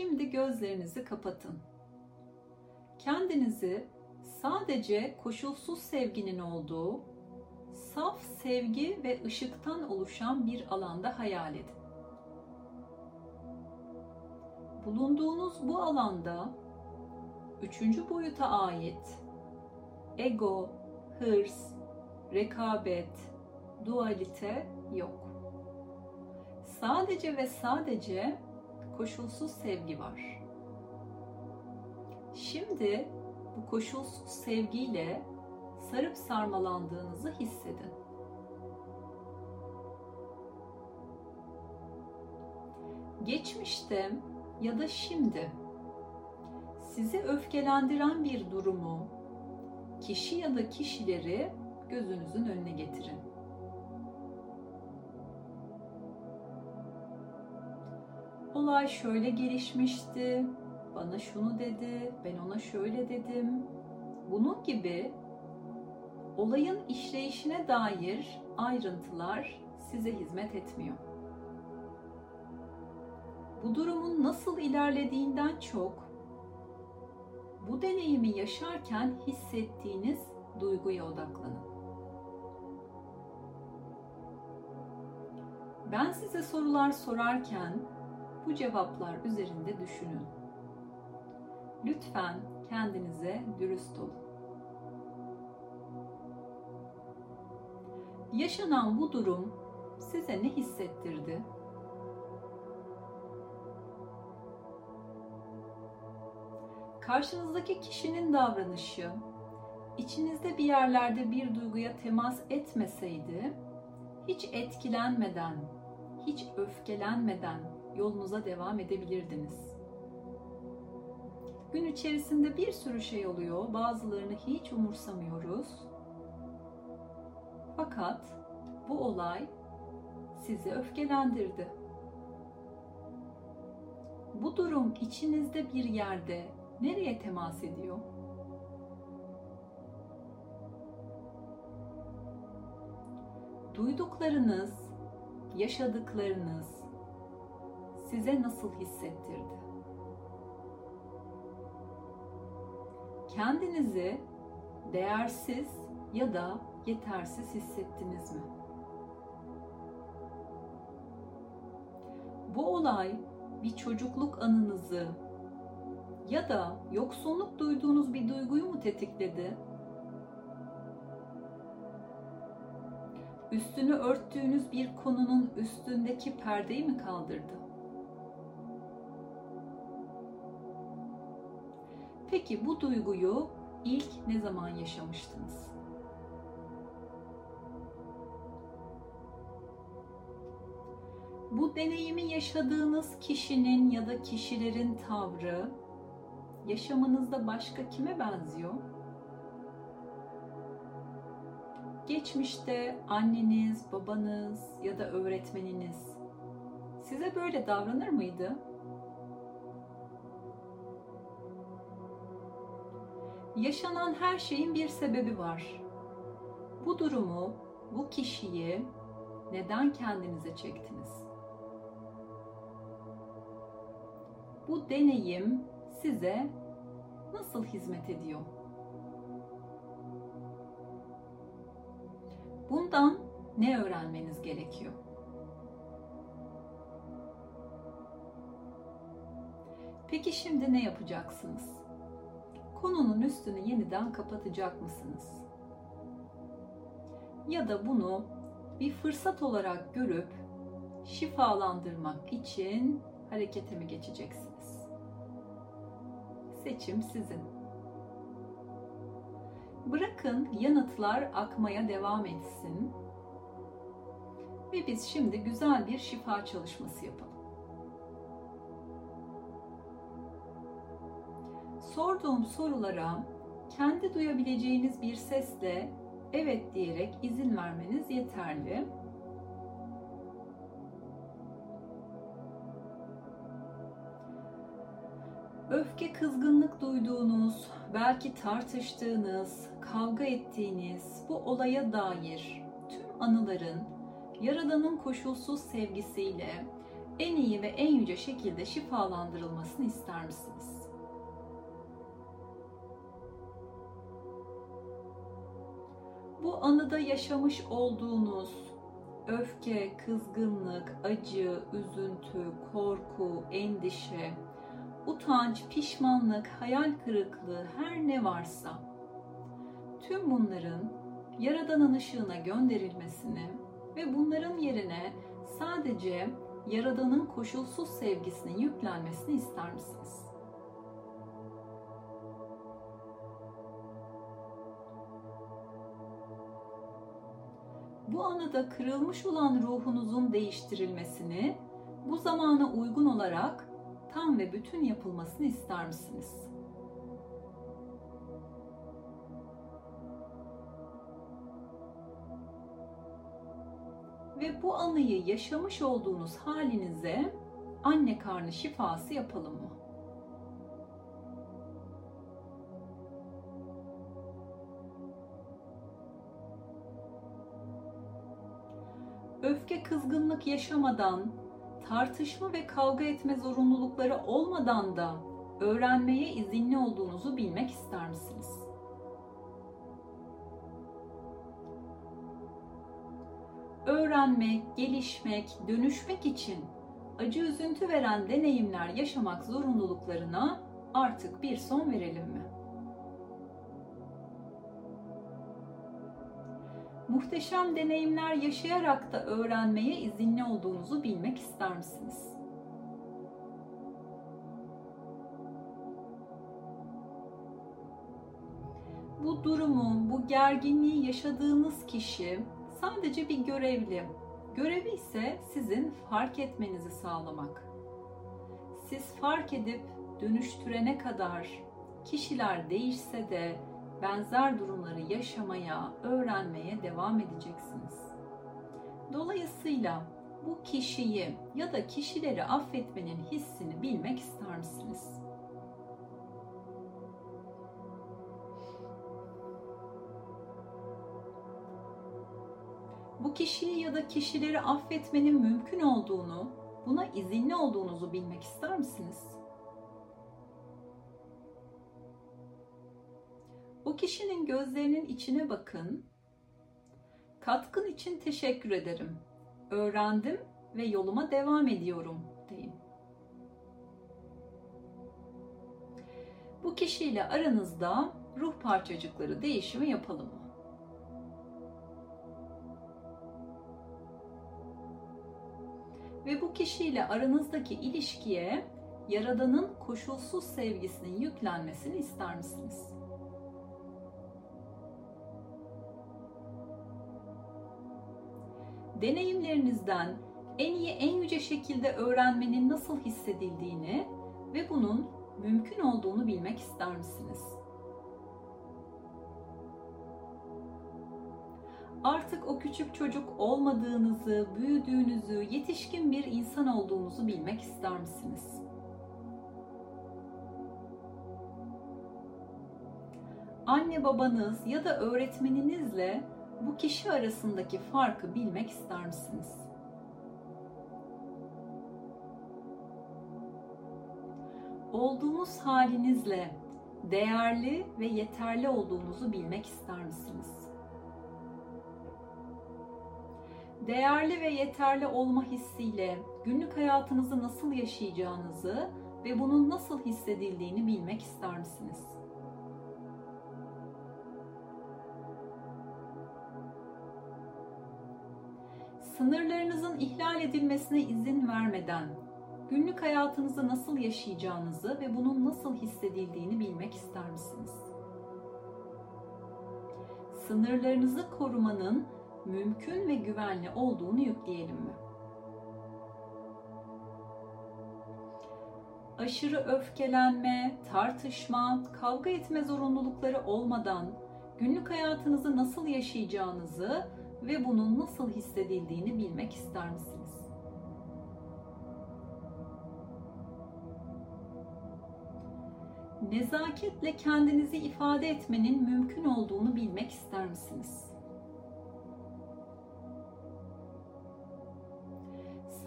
Şimdi gözlerinizi kapatın. Kendinizi sadece koşulsuz sevginin olduğu, saf sevgi ve ışıktan oluşan bir alanda hayal edin. Bulunduğunuz bu alanda üçüncü boyuta ait ego, hırs, rekabet, dualite yok. Sadece ve sadece koşulsuz sevgi var. Şimdi bu koşulsuz sevgiyle sarıp sarmalandığınızı hissedin. Geçmişte ya da şimdi sizi öfkelendiren bir durumu, kişi ya da kişileri gözünüzün önüne getirin. Olay şöyle gelişmişti, bana şunu dedi, ben ona şöyle dedim. Bunun gibi olayın işleyişine dair ayrıntılar size hizmet etmiyor. Bu durumun nasıl ilerlediğinden çok bu deneyimi yaşarken hissettiğiniz duyguya odaklanın. Ben size sorular sorarken bu cevaplar üzerinde düşünün. Lütfen kendinize dürüst olun. Yaşanan bu durum size ne hissettirdi? Karşınızdaki kişinin davranışı içinizde bir yerlerde bir duyguya temas etmeseydi hiç etkilenmeden, hiç öfkelenmeden yolunuza devam edebilirdiniz. Gün içerisinde bir sürü şey oluyor. Bazılarını hiç umursamıyoruz. Fakat bu olay sizi öfkelendirdi. Bu durum içinizde bir yerde nereye temas ediyor? Duyduklarınız, yaşadıklarınız size nasıl hissettirdi? Kendinizi değersiz ya da yetersiz hissettiniz mi? Bu olay bir çocukluk anınızı ya da yoksunluk duyduğunuz bir duyguyu mu tetikledi? Üstünü örttüğünüz bir konunun üstündeki perdeyi mi kaldırdı? Peki bu duyguyu ilk ne zaman yaşamıştınız? Bu deneyimi yaşadığınız kişinin ya da kişilerin tavrı yaşamınızda başka kime benziyor? Geçmişte anneniz, babanız ya da öğretmeniniz size böyle davranır mıydı? Yaşanan her şeyin bir sebebi var. Bu durumu, bu kişiyi neden kendinize çektiniz? Bu deneyim size nasıl hizmet ediyor? Bundan ne öğrenmeniz gerekiyor? Peki şimdi ne yapacaksınız? Konunun üstünü yeniden kapatacak mısınız? Ya da bunu bir fırsat olarak görüp şifalandırmak için harekete mi geçeceksiniz? Seçim sizin. Bırakın yanıtlar akmaya devam etsin. Ve biz şimdi güzel bir şifa çalışması yapalım. Sorduğum sorulara kendi duyabileceğiniz bir sesle evet diyerek izin vermeniz yeterli. Öfke, kızgınlık duyduğunuz, belki tartıştığınız, kavga ettiğiniz bu olaya dair tüm anıların Yaradan'ın koşulsuz sevgisiyle en iyi ve en yüce şekilde şifalandırılmasını ister misiniz? Bu anıda yaşamış olduğunuz öfke, kızgınlık, acı, üzüntü, korku, endişe, utanç, pişmanlık, hayal kırıklığı her ne varsa tüm bunların Yaradan'ın ışığına gönderilmesini ve bunların yerine sadece Yaradan'ın koşulsuz sevgisinin yüklenmesini ister misiniz? Bu anıda kırılmış olan ruhunuzun değiştirilmesini bu zamana uygun olarak tam ve bütün yapılmasını ister misiniz? Ve bu anıyı yaşamış olduğunuz halinize anne karnı şifası yapalım mı? Öfke, kızgınlık yaşamadan tartışma ve kavga etme zorunlulukları olmadan da öğrenmeye izinli olduğunuzu bilmek ister misiniz? Öğrenmek, gelişmek, dönüşmek için acı üzüntü veren deneyimler yaşamak zorunluluklarına artık bir son verelim mi? Muhteşem deneyimler yaşayarak da öğrenmeye izinli olduğunuzu bilmek ister misiniz? Bu durumu, bu gerginliği yaşadığınız kişi sadece bir görevli. Görevi ise sizin fark etmenizi sağlamak. Siz fark edip dönüştürene kadar kişiler değişse de benzer durumları yaşamaya, öğrenmeye devam edeceksiniz. Dolayısıyla bu kişiyi ya da kişileri affetmenin hissini bilmek ister misiniz? Bu kişiyi ya da kişileri affetmenin mümkün olduğunu, buna izinli olduğunuzu bilmek ister misiniz? O kişinin gözlerinin içine bakın. Katkın için teşekkür ederim. Öğrendim ve yoluma devam ediyorum deyin. Bu kişiyle aranızda ruh parçacıkları değişimi yapalım mı? Ve bu kişiyle aranızdaki ilişkiye Yaradan'ın koşulsuz sevgisinin yüklenmesini ister misiniz? Deneyimlerinizden en iyi, en yüce şekilde öğrenmenin nasıl hissedildiğini ve bunun mümkün olduğunu bilmek ister misiniz? Artık o küçük çocuk olmadığınızı, büyüdüğünüzü, yetişkin bir insan olduğunuzu bilmek ister misiniz? Anne babanız ya da öğretmeninizle bu kişi arasındaki farkı bilmek ister misiniz? Olduğunuz halinizle değerli ve yeterli olduğunuzu bilmek ister misiniz? Değerli ve yeterli olma hissiyle günlük hayatınızı nasıl yaşayacağınızı ve bunun nasıl hissedildiğini bilmek ister misiniz? Sınırlarınızın ihlal edilmesine izin vermeden günlük hayatınızı nasıl yaşayacağınızı ve bunun nasıl hissedildiğini bilmek ister misiniz? Sınırlarınızı korumanın mümkün ve güvenli olduğunu yükleyelim mi? Aşırı öfkelenme, tartışma, kavga etme zorunlulukları olmadan günlük hayatınızı nasıl yaşayacağınızı ve bunun nasıl hissedildiğini bilmek ister misiniz? Nezaketle kendinizi ifade etmenin mümkün olduğunu bilmek ister misiniz?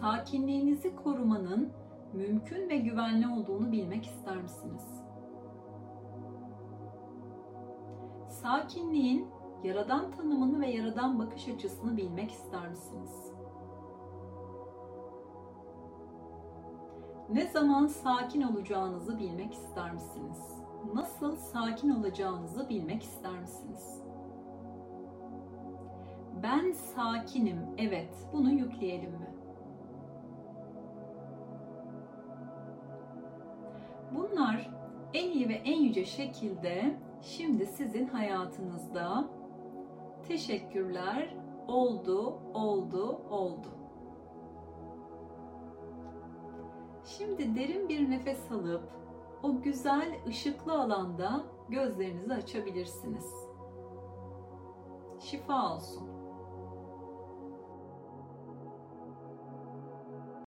sakinliğinizi korumanın mümkün ve güvenli olduğunu bilmek ister misiniz? Sakinliğin yaradan tanımını ve yaradan bakış açısını bilmek ister misiniz? Ne zaman sakin olacağınızı bilmek ister misiniz? Nasıl sakin olacağınızı bilmek ister misiniz? Ben sakinim. Evet, bunu yükleyelim mi? Bunlar en iyi ve en yüce şekilde şimdi sizin hayatınızda teşekkürler oldu, oldu, oldu. Şimdi derin bir nefes alıp o güzel ışıklı alanda gözlerinizi açabilirsiniz. Şifa olsun.